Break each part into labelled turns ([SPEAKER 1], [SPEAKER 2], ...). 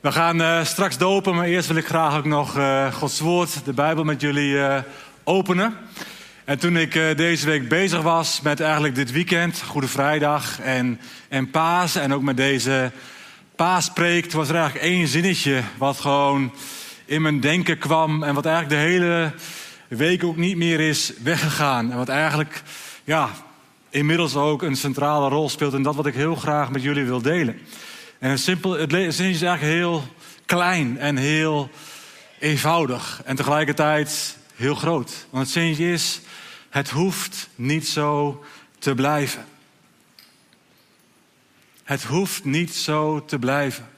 [SPEAKER 1] We gaan uh, straks dopen, maar eerst wil ik graag ook nog uh, Gods woord, de Bijbel, met jullie uh, openen. En toen ik deze week bezig was met eigenlijk dit weekend, Goede Vrijdag en, en Paas, en ook met deze Paaspreek, was er eigenlijk één zinnetje wat gewoon in mijn denken kwam en wat eigenlijk de hele week ook niet meer is weggegaan. En wat eigenlijk, ja, inmiddels ook een centrale rol speelt in dat wat ik heel graag met jullie wil delen. En het, simpel, het zinnetje is eigenlijk heel klein en heel eenvoudig. En tegelijkertijd heel groot. Want het zinnetje is, het hoeft niet zo te blijven. Het hoeft niet zo te blijven.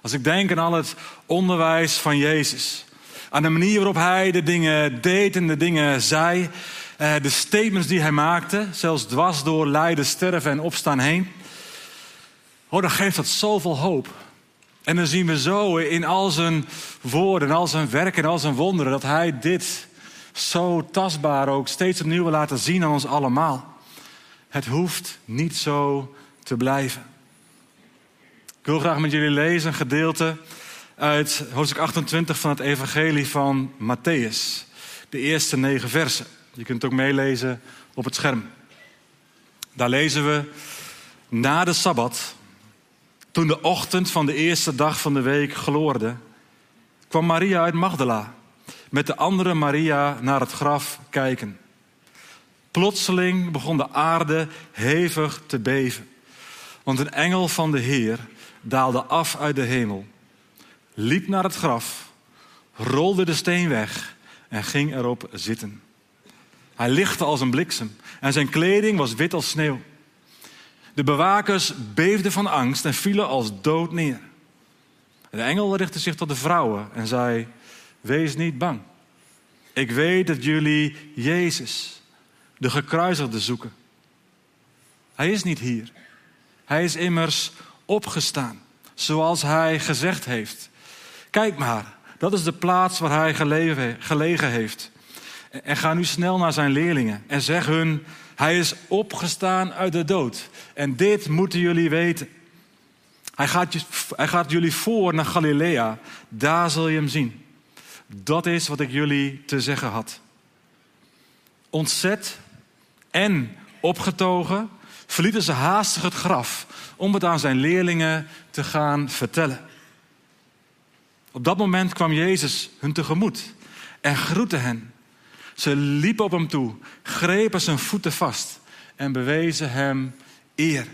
[SPEAKER 1] Als ik denk aan al het onderwijs van Jezus. Aan de manier waarop hij de dingen deed en de dingen zei. Eh, de statements die hij maakte. Zelfs dwars door lijden, sterven en opstaan heen. Oh, dan geeft dat zoveel hoop. En dan zien we zo in al zijn woorden, al zijn werken en al zijn wonderen dat hij dit zo tastbaar ook steeds opnieuw wil laten zien aan ons allemaal. Het hoeft niet zo te blijven. Ik wil graag met jullie lezen een gedeelte uit hoofdstuk 28 van het Evangelie van Matthäus. De eerste negen versen. Je kunt het ook meelezen op het scherm. Daar lezen we na de Sabbat toen de ochtend van de eerste dag van de week gloorde, kwam Maria uit Magdala met de andere Maria naar het graf kijken. Plotseling begon de aarde hevig te beven, want een engel van de Heer daalde af uit de hemel, liep naar het graf, rolde de steen weg en ging erop zitten. Hij lichtte als een bliksem en zijn kleding was wit als sneeuw. De bewakers beefden van angst en vielen als dood neer. De engel richtte zich tot de vrouwen en zei: Wees niet bang. Ik weet dat jullie Jezus, de gekruisigde, zoeken. Hij is niet hier. Hij is immers opgestaan, zoals hij gezegd heeft. Kijk maar, dat is de plaats waar hij gelegen heeft. En ga nu snel naar zijn leerlingen en zeg hun: Hij is opgestaan uit de dood. En dit moeten jullie weten. Hij gaat, jullie voor naar Galilea. Daar zul je hem zien. Dat is wat ik jullie te zeggen had. Ontzet en opgetogen verlieten ze haastig het graf om het aan zijn leerlingen te gaan vertellen. Op dat moment kwam Jezus hun tegemoet en groette hen. Ze liepen op hem toe, grepen zijn voeten vast en bewezen hem eer.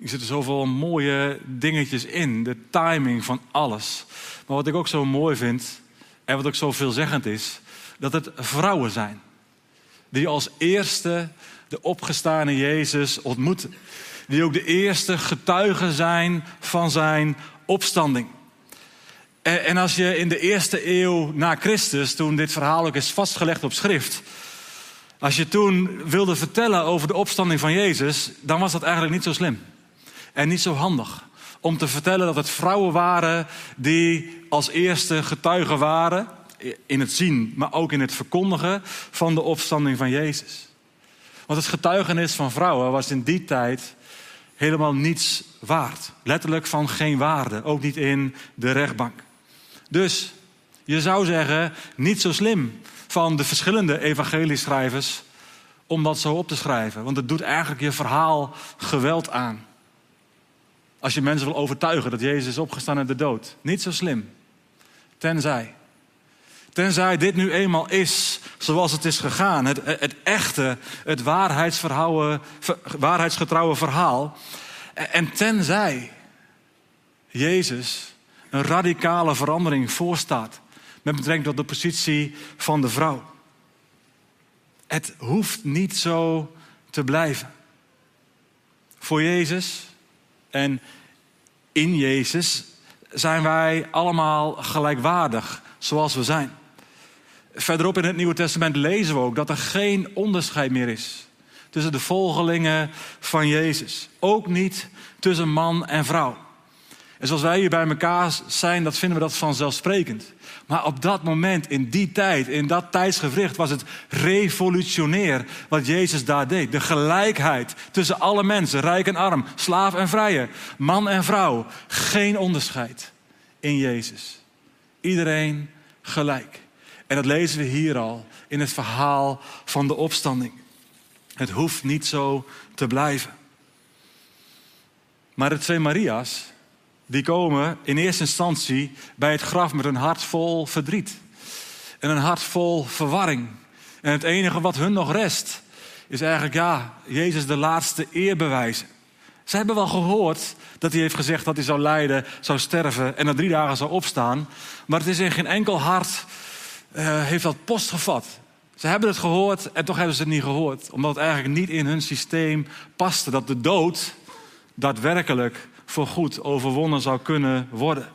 [SPEAKER 1] Er zitten zoveel mooie dingetjes in, de timing van alles. Maar wat ik ook zo mooi vind, en wat ook zo veelzeggend is, dat het vrouwen zijn. Die als eerste de opgestane Jezus ontmoeten. Die ook de eerste getuigen zijn van zijn opstanding. En als je in de eerste eeuw na Christus, toen dit verhaal ook is vastgelegd op schrift, als je toen wilde vertellen over de opstanding van Jezus, dan was dat eigenlijk niet zo slim. En niet zo handig. Om te vertellen dat het vrouwen waren die als eerste getuigen waren. In het zien, maar ook in het verkondigen van de opstanding van Jezus. Want het getuigenis van vrouwen was in die tijd helemaal niets waard. Letterlijk van geen waarde. Ook niet in de rechtbank. Dus je zou zeggen, niet zo slim van de verschillende evangelieschrijvers om dat zo op te schrijven. Want het doet eigenlijk je verhaal geweld aan. Als je mensen wil overtuigen dat Jezus is opgestaan uit de dood. Niet zo slim. Tenzij. Tenzij dit nu eenmaal is zoals het is gegaan. Het, het echte, het waarheidsgetrouwe verhaal. En tenzij Jezus een radicale verandering voorstaat met betrekking tot de positie van de vrouw. Het hoeft niet zo te blijven. Voor Jezus en in Jezus zijn wij allemaal gelijkwaardig zoals we zijn. Verderop in het Nieuwe Testament lezen we ook dat er geen onderscheid meer is tussen de volgelingen van Jezus. Ook niet tussen man en vrouw. En zoals wij hier bij elkaar zijn, dat vinden we dat vanzelfsprekend. Maar op dat moment, in die tijd, in dat tijdsgevricht, was het revolutionair wat Jezus daar deed. De gelijkheid tussen alle mensen, rijk en arm, slaaf en vrije, man en vrouw. Geen onderscheid in Jezus. Iedereen gelijk. En dat lezen we hier al in het verhaal van de opstanding. Het hoeft niet zo te blijven. Maar de twee Maria's, die komen in eerste instantie bij het graf met een hart vol verdriet. En een hart vol verwarring. En het enige wat hun nog rest, is eigenlijk, ja, Jezus de laatste eer bewijzen. Ze hebben wel gehoord dat hij heeft gezegd dat hij zou lijden, zou sterven en na drie dagen zou opstaan. Maar het is in geen enkel hart uh, heeft dat post gevat. Ze hebben het gehoord en toch hebben ze het niet gehoord. Omdat het eigenlijk niet in hun systeem paste dat de dood daadwerkelijk voorgoed overwonnen zou kunnen worden.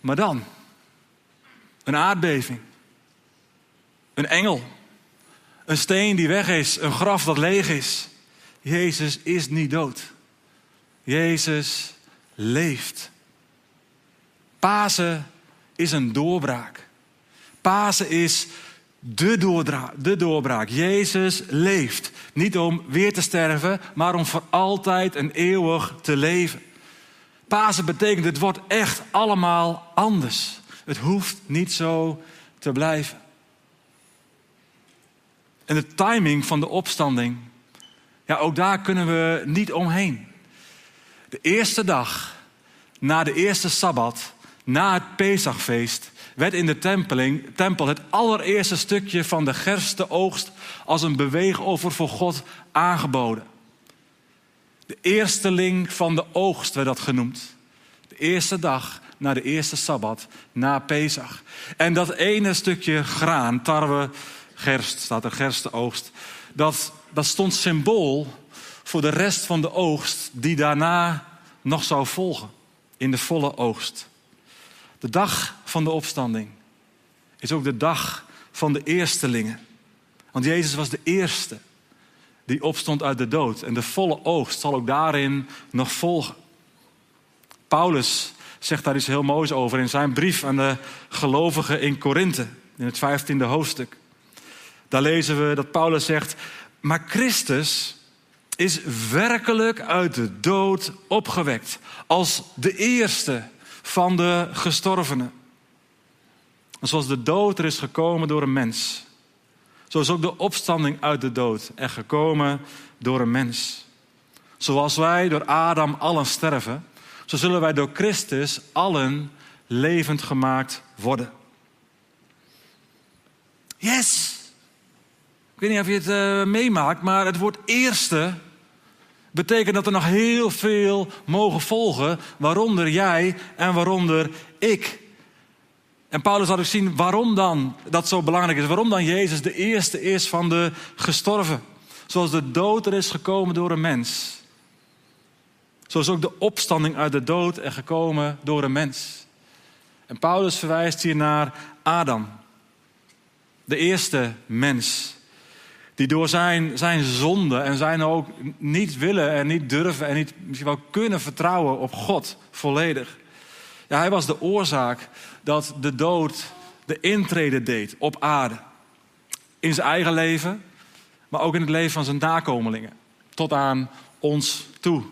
[SPEAKER 1] Maar dan, een aardbeving, een engel, een steen die weg is, een graf dat leeg is. Jezus is niet dood. Jezus leeft. Pasen is een doorbraak. Pasen is de, doorbraak, de doorbraak. Jezus leeft. Niet om weer te sterven, maar om voor altijd en eeuwig te leven. Pasen betekent het wordt echt allemaal anders. Het hoeft niet zo te blijven. En de timing van de opstanding, ja, ook daar kunnen we niet omheen. De eerste dag na de eerste sabbat, na het Pesachfeest, werd in de tempeling, tempel het allereerste stukje van de gerste oogst als een beweegoffer voor God aangeboden. De eersteling van de oogst werd dat genoemd. De eerste dag na de eerste sabbat, na Pesach. En dat ene stukje graan, tarwe, gerst, staat er gerste oogst, dat, dat stond symbool voor de rest van de oogst die daarna nog zou volgen in de volle oogst. De dag van de opstanding is ook de dag van de eerstelingen. Want Jezus was de eerste die opstond uit de dood. En de volle oogst zal ook daarin nog volgen. Paulus zegt daar iets heel moois over in zijn brief aan de gelovigen in Korinthe, in het vijftiende hoofdstuk. Daar lezen we dat Paulus zegt: Maar Christus is werkelijk uit de dood opgewekt als de eerste van de gestorvenen. En zoals de dood er is gekomen door een mens, zo is ook de opstanding uit de dood er gekomen door een mens. Zoals wij door Adam allen sterven, zo zullen wij door Christus allen levend gemaakt worden. Yes! Ik weet niet of je het uh, meemaakt, maar het woord eerste betekent dat er nog heel veel mogen volgen, waaronder jij en waaronder ik. En Paulus had ook zien waarom dan dat zo belangrijk is. Waarom dan Jezus de eerste is van de gestorven. Zoals de dood er is gekomen door een mens. Zo is ook de opstanding uit de dood er gekomen door een mens. En Paulus verwijst hier naar Adam. De eerste mens. Die door zijn, zijn zonde en zijn ook niet willen en niet durven en niet misschien wel kunnen vertrouwen op God volledig. Ja, hij was de oorzaak dat de dood de intrede deed op aarde. In zijn eigen leven, maar ook in het leven van zijn nakomelingen. Tot aan ons toe.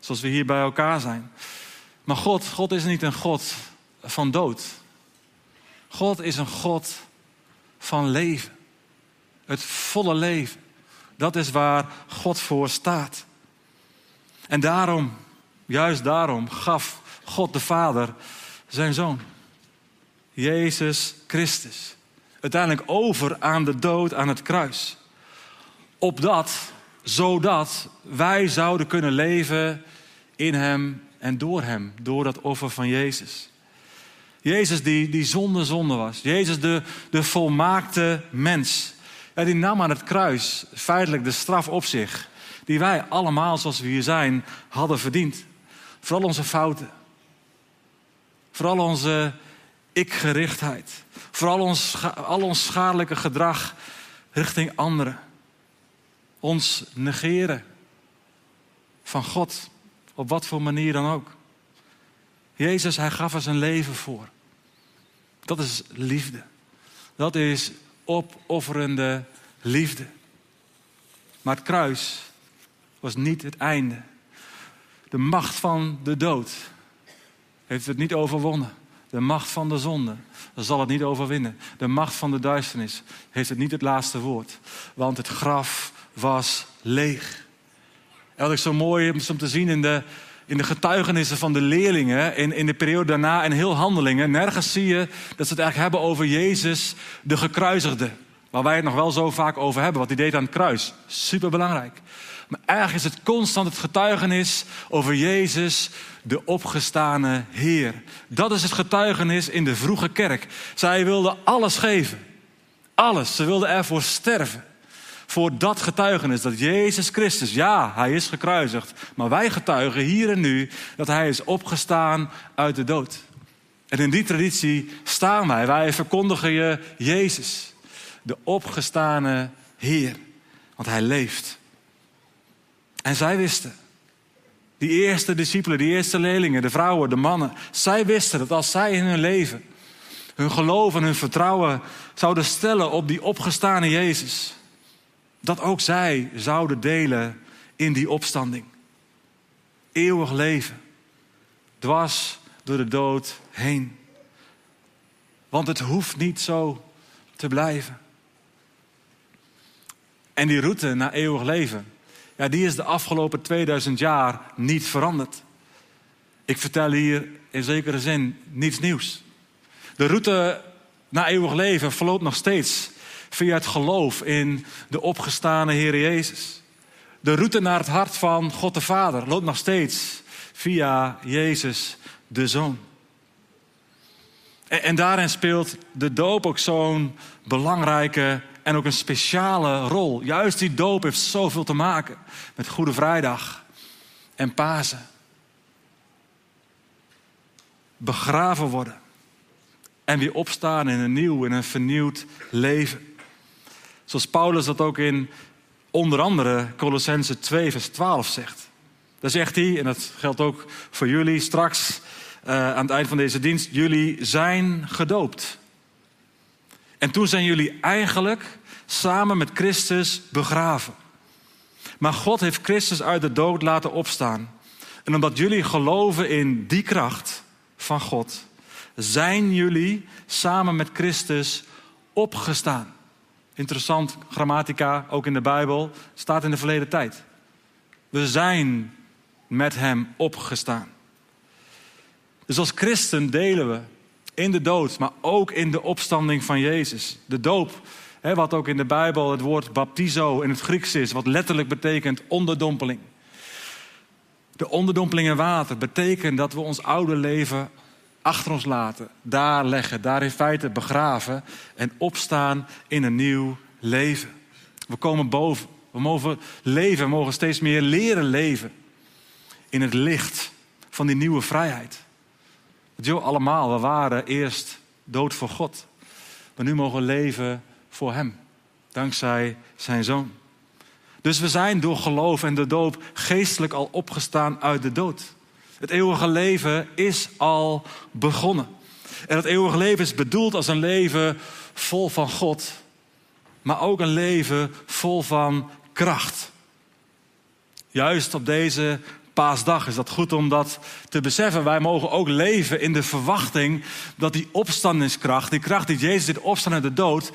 [SPEAKER 1] Zoals we hier bij elkaar zijn. Maar God, God is niet een God van dood. God is een God van leven. Het volle leven. Dat is waar God voor staat. En daarom, juist daarom, gaf God de Vader zijn zoon. Jezus Christus. Uiteindelijk over aan de dood aan het kruis. Opdat, zodat wij zouden kunnen leven in Hem en door Hem. Door dat offer van Jezus. Jezus die, die zonder zonde was. Jezus de, de volmaakte mens. Ja, die nam aan het kruis feitelijk de straf op zich. Die wij allemaal, zoals we hier zijn, hadden verdiend. Vooral onze fouten. Vooral onze ikgerichtheid. Vooral ons, al ons schadelijke gedrag richting anderen. Ons negeren van God. Op wat voor manier dan ook. Jezus, hij gaf er zijn leven voor. Dat is liefde. Dat is opofferende liefde. Maar het kruis was niet het einde. De macht van de dood heeft het niet overwonnen. De macht van de zonde zal het niet overwinnen. De macht van de duisternis heeft het niet het laatste woord. Want het graf was leeg. Ik zo mooi om te zien in de, in de getuigenissen van de leerlingen in, in de periode daarna en heel handelingen. Nergens zie je dat ze het eigenlijk hebben over Jezus, de gekruisigde. Waar wij het nog wel zo vaak over hebben, wat hij deed aan het kruis. Superbelangrijk. Maar eigenlijk is het constant het getuigenis over Jezus, de opgestane Heer. Dat is het getuigenis in de vroege kerk. Zij wilden alles geven. Alles. Ze wilden ervoor sterven. Voor dat getuigenis dat Jezus Christus, ja, hij is gekruisigd. Maar wij getuigen hier en nu dat hij is opgestaan uit de dood. En in die traditie staan wij. Wij verkondigen je Jezus, de opgestane Heer. Want hij leeft. En zij wisten, die eerste discipelen, die eerste leerlingen, de vrouwen, de mannen, zij wisten dat als zij in hun leven hun geloof en hun vertrouwen zouden stellen op die opgestane Jezus, dat ook zij zouden delen in die opstanding. Eeuwig leven, dwars door de dood heen. Want het hoeft niet zo te blijven. En die route naar eeuwig leven, ja, die is de afgelopen 2000 jaar niet veranderd. Ik vertel hier in zekere zin niets nieuws. De route naar eeuwig leven verloopt nog steeds via het geloof in de opgestane Heer Jezus. De route naar het hart van God de Vader loopt nog steeds via Jezus de Zoon. En, en daarin speelt de doop ook zo'n belangrijke en ook een speciale rol. Juist die doop heeft zoveel te maken met Goede Vrijdag en Pasen. Begraven worden en weer opstaan in een nieuw en een vernieuwd leven. Zoals Paulus dat ook in onder andere Colossense 2, vers 12 zegt. Daar zegt hij, en dat geldt ook voor jullie straks uh, aan het eind van deze dienst: jullie zijn gedoopt. En toen zijn jullie eigenlijk samen met Christus begraven. Maar God heeft Christus uit de dood laten opstaan. En omdat jullie geloven in die kracht van God, zijn jullie samen met Christus opgestaan. Interessant, grammatica, ook in de Bijbel, staat in de verleden tijd. We zijn met Hem opgestaan. Dus als christen delen we in de dood, maar ook in de opstanding van Jezus. De doop, hè, wat ook in de Bijbel het woord baptizo in het Grieks is, wat letterlijk betekent onderdompeling. De onderdompeling in water betekent dat we ons oude leven achter ons laten, daar leggen, daar in feite begraven en opstaan in een nieuw leven. We komen boven. We mogen leven, we mogen steeds meer leren leven in het licht van die nieuwe vrijheid. Jo, allemaal, we waren eerst dood voor God. Maar nu mogen we leven voor Hem. Dankzij zijn Zoon. Dus we zijn door geloof en de doop geestelijk al opgestaan uit de dood. Het eeuwige leven is al begonnen. En het eeuwige leven is bedoeld als een leven vol van God, maar ook een leven vol van kracht. Juist op deze paasdag is dat goed om dat te beseffen. Wij mogen ook leven in de verwachting dat die opstandingskracht, die kracht die Jezus dit opstaan uit de dood,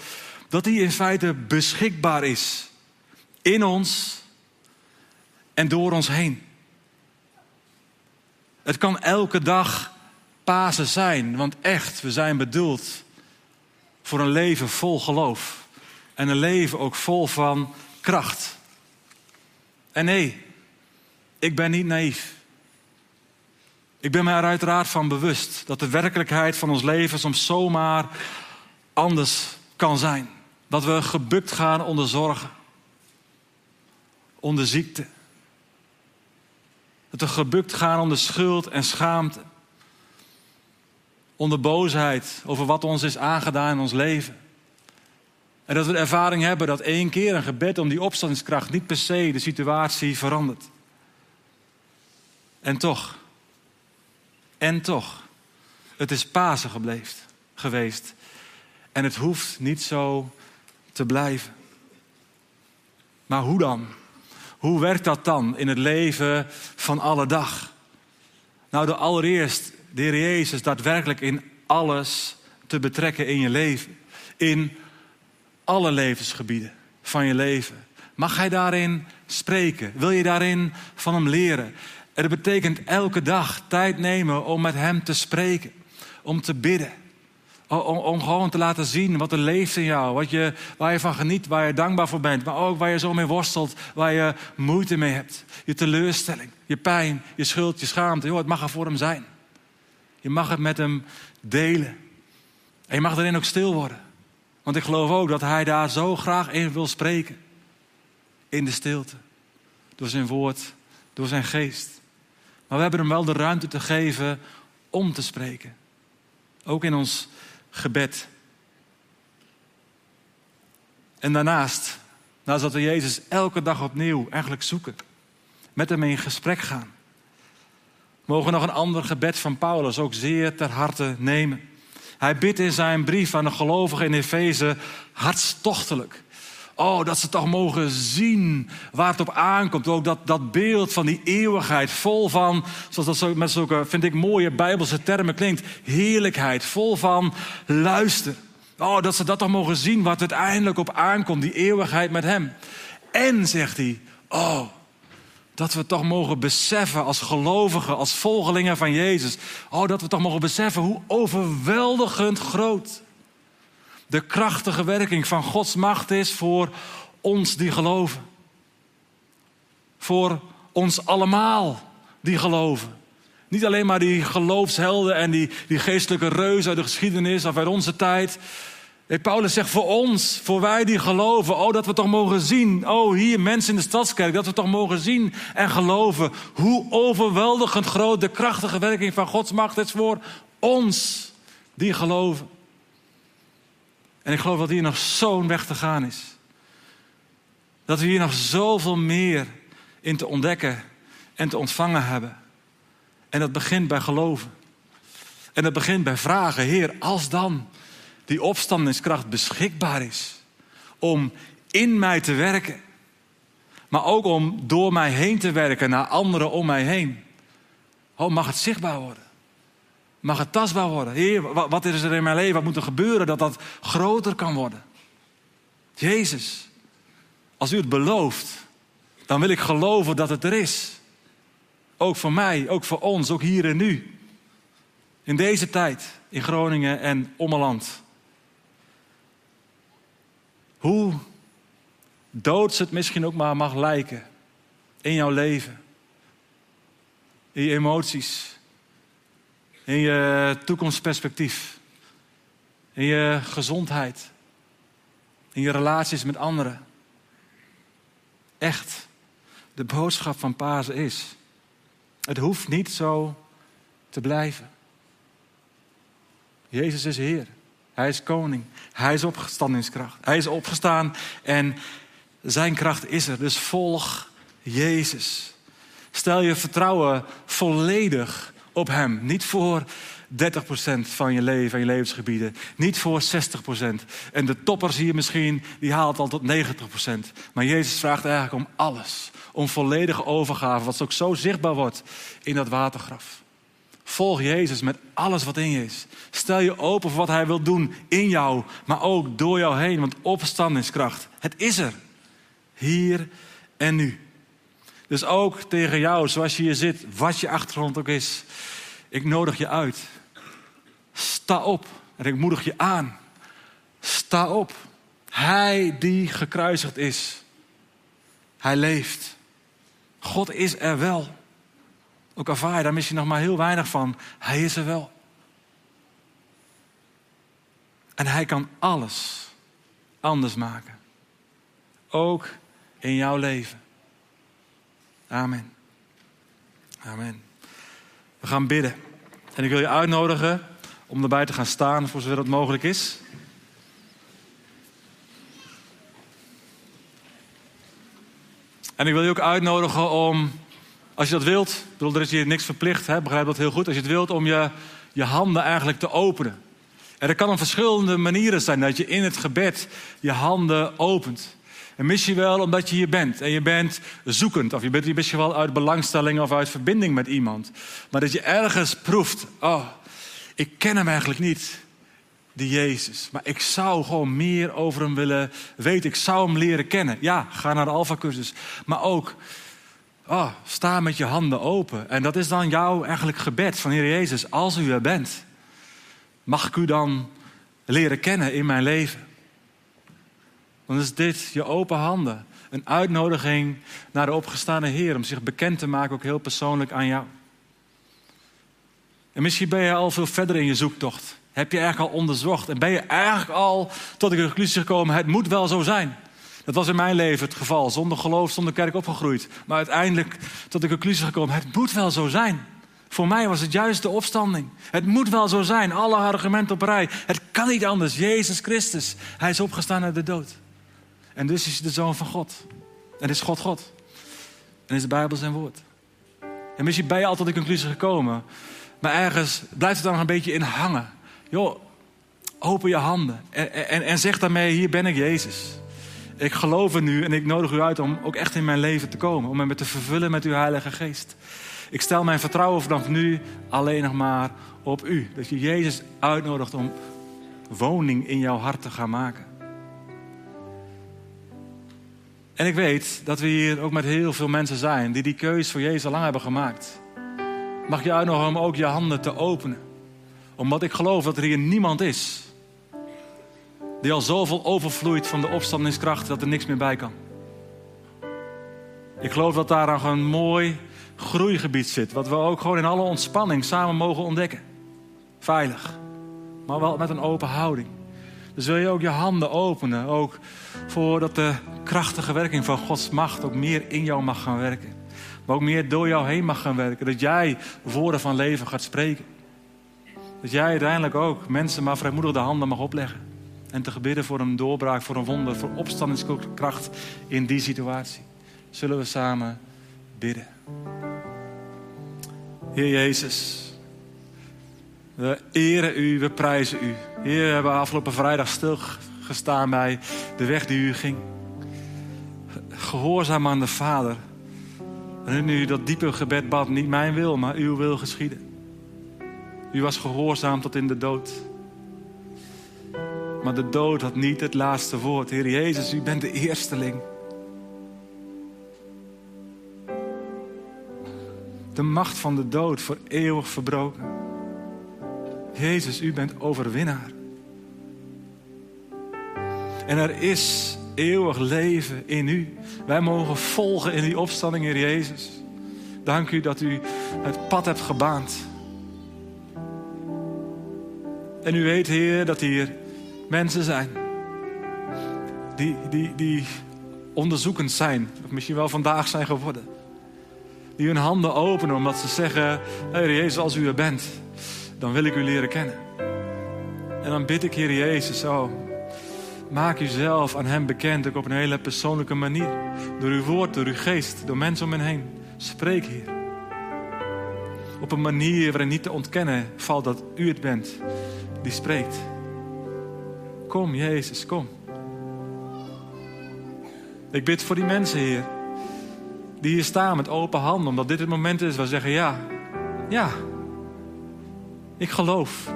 [SPEAKER 1] dat die in feite beschikbaar is. In ons en door ons heen. Het kan elke dag Pasen zijn, want echt, we zijn bedoeld voor een leven vol geloof. En een leven ook vol van kracht. En nee, ik ben niet naïef. Ik ben me er uiteraard van bewust dat de werkelijkheid van ons leven soms zomaar anders kan zijn. Dat we gebukt gaan onder zorgen, onder ziekte. We gebukt gaan onder schuld en schaamte. Onder boosheid over wat ons is aangedaan in ons leven. En dat we de ervaring hebben dat één keer een gebed om die opstandingskracht niet per se de situatie verandert. En toch, En toch, het is Pasen gebleven, geweest. En het hoeft niet zo te blijven. Maar hoe dan? Hoe werkt dat dan in het leven van alle dag? Nou, door allereerst de Heer Jezus daadwerkelijk in alles te betrekken in je leven. In alle levensgebieden van je leven. Mag Hij daarin spreken? Wil je daarin van Hem leren? En dat betekent elke dag tijd nemen om met Hem te spreken, om te bidden. Om, om, gewoon te laten zien wat er leeft in jou, wat je, waar je van geniet, waar je dankbaar voor bent, maar ook waar je zo mee worstelt, waar je moeite mee hebt. Je teleurstelling, je pijn, je schuld, je schaamte. Joh, het mag er voor Hem zijn. Je mag het met Hem delen. En je mag erin ook stil worden. Want ik geloof ook dat Hij daar zo graag in wil spreken. In de stilte. Door zijn woord, door zijn geest. Maar we hebben hem wel de ruimte te geven om te spreken. Ook in ons gebed. En daarnaast, naast dat we Jezus elke dag opnieuw eigenlijk zoeken, met hem in gesprek gaan, mogen we nog een ander gebed van Paulus ook zeer ter harte nemen. Hij bidt in zijn brief aan de gelovigen in Efeze hartstochtelijk Oh, dat ze toch mogen zien waar het op aankomt. Ook dat, dat beeld van die eeuwigheid, vol van, zoals dat zo, met zulke, vind ik, mooie bijbelse termen klinkt, heerlijkheid, vol van luister. Oh, dat ze dat toch mogen zien wat uiteindelijk op aankomt, die eeuwigheid met Hem. En, zegt hij, oh, dat we toch mogen beseffen als gelovigen, als volgelingen van Jezus. Oh, dat we toch mogen beseffen hoe overweldigend groot de krachtige werking van Gods macht is voor ons die geloven. Voor ons allemaal die geloven. Niet alleen maar die geloofshelden en die, die geestelijke reuzen uit de geschiedenis of uit onze tijd. Paulus zegt voor ons, voor wij die geloven, oh dat we toch mogen zien, oh hier mensen in de stadskerk, dat we toch mogen zien en geloven hoe overweldigend groot de krachtige werking van Gods macht is voor ons die geloven. En ik geloof dat hier nog zo'n weg te gaan is. Dat we hier nog zoveel meer in te ontdekken en te ontvangen hebben. En dat begint bij geloven. En dat begint bij vragen, Heer, als dan die opstandingskracht beschikbaar is om in mij te werken, maar ook om door mij heen te werken naar anderen om mij heen. Oh, mag het zichtbaar worden? Mag het tastbaar worden? Heer, wat is er in mijn leven? Wat moet er gebeuren dat dat groter kan worden? Jezus, als u het belooft, dan wil ik geloven dat het er is. Ook voor mij, ook voor ons, ook hier en nu. In deze tijd, in Groningen en Ommeland. Hoe doods het misschien ook maar mag lijken in jouw leven. In je emoties, in je toekomstperspectief, in je gezondheid, in je relaties met anderen. Echt, de boodschap van Pasen is: het hoeft niet zo te blijven. Jezus is Heer. Hij is koning. Hij is opgestandingskracht. Hij is opgestaan en zijn kracht is er. Dus volg Jezus. Stel je vertrouwen volledig op Hem. Niet voor 30% van je leven en je levensgebieden. Niet voor 60%. En de toppers hier misschien, die haalt al tot 90%. Maar Jezus vraagt eigenlijk om alles. Om volledige overgave, wat ook zo zichtbaar wordt in dat watergraf. Volg Jezus met alles wat in je is. Stel je open voor wat Hij wil doen in jou, maar ook door jou heen. Want opstandingskracht, het is er. Hier en nu. Dus ook tegen jou, zoals je hier zit, wat je achtergrond ook is. Ik nodig je uit. Sta op en ik moedig je aan. Sta op. Hij die gekruisigd is. Hij leeft. God is er wel. Ook ervaar je daar misschien nog maar heel weinig van. Hij is er wel. En hij kan alles anders maken. Ook in jouw leven. Amen. Amen. We gaan bidden. En ik wil je uitnodigen om erbij te gaan staan voor zover dat mogelijk is. En ik wil je ook uitnodigen om Als je dat wilt, bedoel, er is hier niks verplicht, hè, begrijp dat heel goed. Als je het wilt om je, je handen eigenlijk te openen. En er kan op verschillende manieren zijn dat je in het gebed je handen opent. En misschien wel omdat je hier bent en je bent zoekend. Of je bent hier misschien wel uit belangstelling of uit verbinding met iemand. Maar dat je ergens proeft, oh, ik ken hem eigenlijk niet, die Jezus. Maar ik zou gewoon meer over hem willen weten. Ik zou hem leren kennen. Ja, ga naar de Alpha-cursus. Maar ook, oh, sta met je handen open. En dat is dan jouw eigenlijk gebed van Heer Jezus. Als u er bent, mag ik u dan leren kennen in mijn leven? Dan is dit je open handen. Een uitnodiging naar de opgestane Heer om zich bekend te maken, ook heel persoonlijk aan jou. En misschien ben je al veel verder in je zoektocht. Heb je eigenlijk al onderzocht en ben je eigenlijk al tot de conclusie gekomen: het moet wel zo zijn. Dat was in mijn leven het geval. Zonder geloof, zonder kerk opgegroeid. Maar uiteindelijk tot de conclusie gekomen: het moet wel zo zijn. Voor mij was het juist de opstanding. Het moet wel zo zijn. Alle argumenten op rij. Het kan niet anders. Jezus Christus. Hij is opgestaan uit de dood. En dus is de zoon van God. En is God God. En is de Bijbel zijn woord. En misschien ben je al tot de conclusie gekomen. Maar ergens blijft het dan een beetje in hangen. Joh, open je handen. En, en, en zeg daarmee, hier ben ik Jezus. Ik geloof in u en ik nodig u uit om ook echt in mijn leven te komen. Om me te vervullen met uw Heilige Geest. Ik stel mijn vertrouwen vanaf nu alleen nog maar op u. Dat je Jezus uitnodigt om woning in jouw hart te gaan maken. En ik weet dat we hier ook met heel veel mensen zijn die die keuze voor Jezus al lang hebben gemaakt. Mag je uitnodigen om ook je handen te openen. Omdat ik geloof dat er hier niemand is die al zoveel overvloeit van de opstandingskracht dat er niks meer bij kan. Ik geloof dat daar een mooi groeigebied zit, wat we ook gewoon in alle ontspanning samen mogen ontdekken. Veilig, maar wel met een open houding. Dus wil je ook je handen openen, ook voordat de krachtige werking van Gods macht ook meer in jou mag gaan werken. Maar ook meer door jou heen mag gaan werken. Dat jij woorden van leven gaat spreken. Dat jij uiteindelijk ook mensen maar vrijmoedig de handen mag opleggen. En te gebidden voor een doorbraak, voor een wonder, voor opstandingskracht in die situatie. Zullen we samen bidden. Heer Jezus, we eren u, we prijzen u. Heer, we hebben afgelopen vrijdag stilgestaan bij de weg die u ging. Gehoorzaam aan de Vader. En nu dat diepe gebed bad, niet mijn wil, maar uw wil geschieden. U was gehoorzaam tot in de dood. Maar de dood had niet het laatste woord. Heer Jezus, u bent de eersteling. De macht van de dood voor eeuwig verbroken. Jezus, u bent overwinnaar. En er is eeuwig leven in u. Wij mogen volgen in die opstanding, Heer Jezus. Dank u dat u het pad hebt gebaand. En u weet, Heer, dat hier mensen zijn die, die, die onderzoekend zijn, of misschien wel vandaag zijn geworden. Die hun handen openen omdat ze zeggen: Heer Jezus, als u er bent, dan wil ik u leren kennen. En dan bid ik, Heer Jezus, zo. Maak uzelf aan Hem bekend, ook op een hele persoonlijke manier. Door uw woord, door uw geest, door mensen om hen heen. Spreek, Heer. Op een manier waarin niet te ontkennen valt dat u het bent die spreekt. Kom, Jezus, kom. Ik bid voor die mensen, Heer. Die hier staan met open handen, omdat dit het moment is waar ze zeggen: Ja, ja, ik geloof.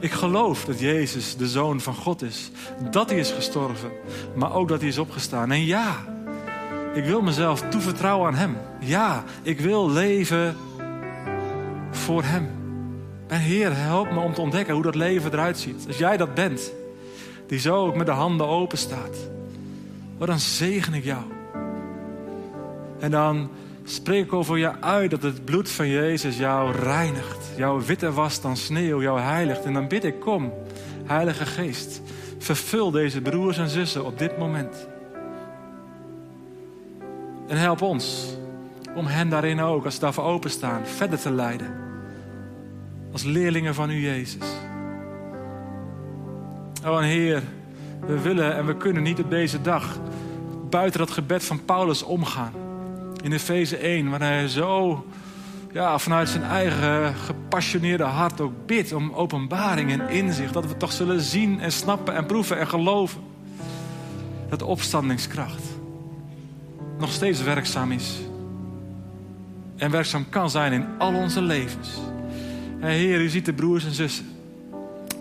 [SPEAKER 1] Ik geloof dat Jezus de Zoon van God is. Dat hij is gestorven, maar ook dat hij is opgestaan. En ja, ik wil mezelf toevertrouwen aan Hem. Ja, ik wil leven voor Hem. En Heer, help me om te ontdekken hoe dat leven eruit ziet. Als jij dat bent, die zo ook met de handen open staat, dan zegen ik jou. En dan spreek over je uit dat het bloed van Jezus jou reinigt. Jouw witte was dan sneeuw, jou heiligt. En dan bid ik, kom, Heilige Geest, vervul deze broers en zussen op dit moment. En help ons om hen daarin ook, als ze openstaan, verder te leiden. Als leerlingen van u, Jezus. Oh, en Heer, we willen en we kunnen niet op deze dag buiten dat gebed van Paulus omgaan. In Efeze 1, waar hij zo ja, vanuit zijn eigen gepassioneerde hart ook bidt om openbaring en inzicht. Dat we toch zullen zien en snappen en proeven en geloven. Dat de opstandingskracht nog steeds werkzaam is. En werkzaam kan zijn in al onze levens. En Heer, u ziet de broers en zussen.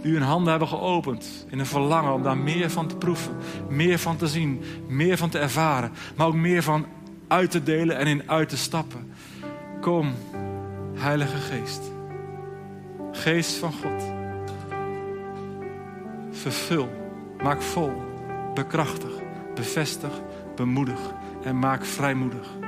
[SPEAKER 1] Die hun handen hebben geopend in een verlangen om daar meer van te proeven. Meer van te zien. Meer van te ervaren. Maar ook meer van uit te delen en in uit te stappen. Kom, Heilige Geest. Geest van God. Vervul, maak vol, bekrachtig, bevestig, bemoedig en maak vrijmoedig.